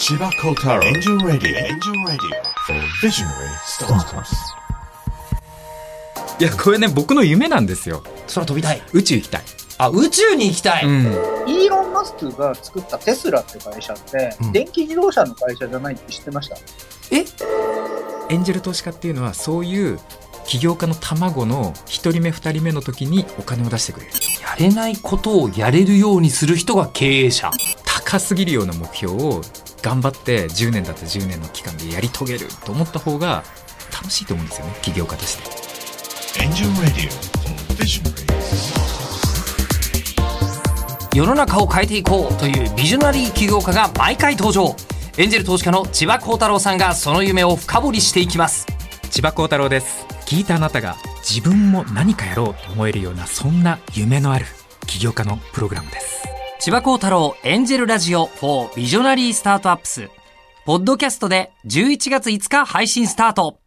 千葉幸太郎エンジェルラディオエンジェルラディオビジョナリースタートアップいやこれね僕の夢なんですよ。空飛びたい。宇宙行きたい、あ、宇宙に行きたい。うん、イーロン・マスクが作ったテスラって会社って、うん。電気自動車の会社じゃないって知ってました？え？エンジェル投資家っていうのはそういう起業家の卵の1人目2人目の時にお金を出してくれる。やれないことをやれるようにする人が経営者。高すぎるような目標を頑張って10年だったら10年の期間でやり遂げると思った方が楽しいと思うんですよね。起業家として。世の中を変えていこうというビジョナリー起業家が毎回登場。エンジェル投資家の千葉幸太郎さんがその夢を深掘りしていきます。千葉幸太郎です。聞いたあなたが自分も何かやろうと思えるようなそんな夢のある起業家のプログラムです千葉幸太郎エンジェルラジオ4ビジョナリースタートアップス。ポッドキャストで11月5日配信スタート。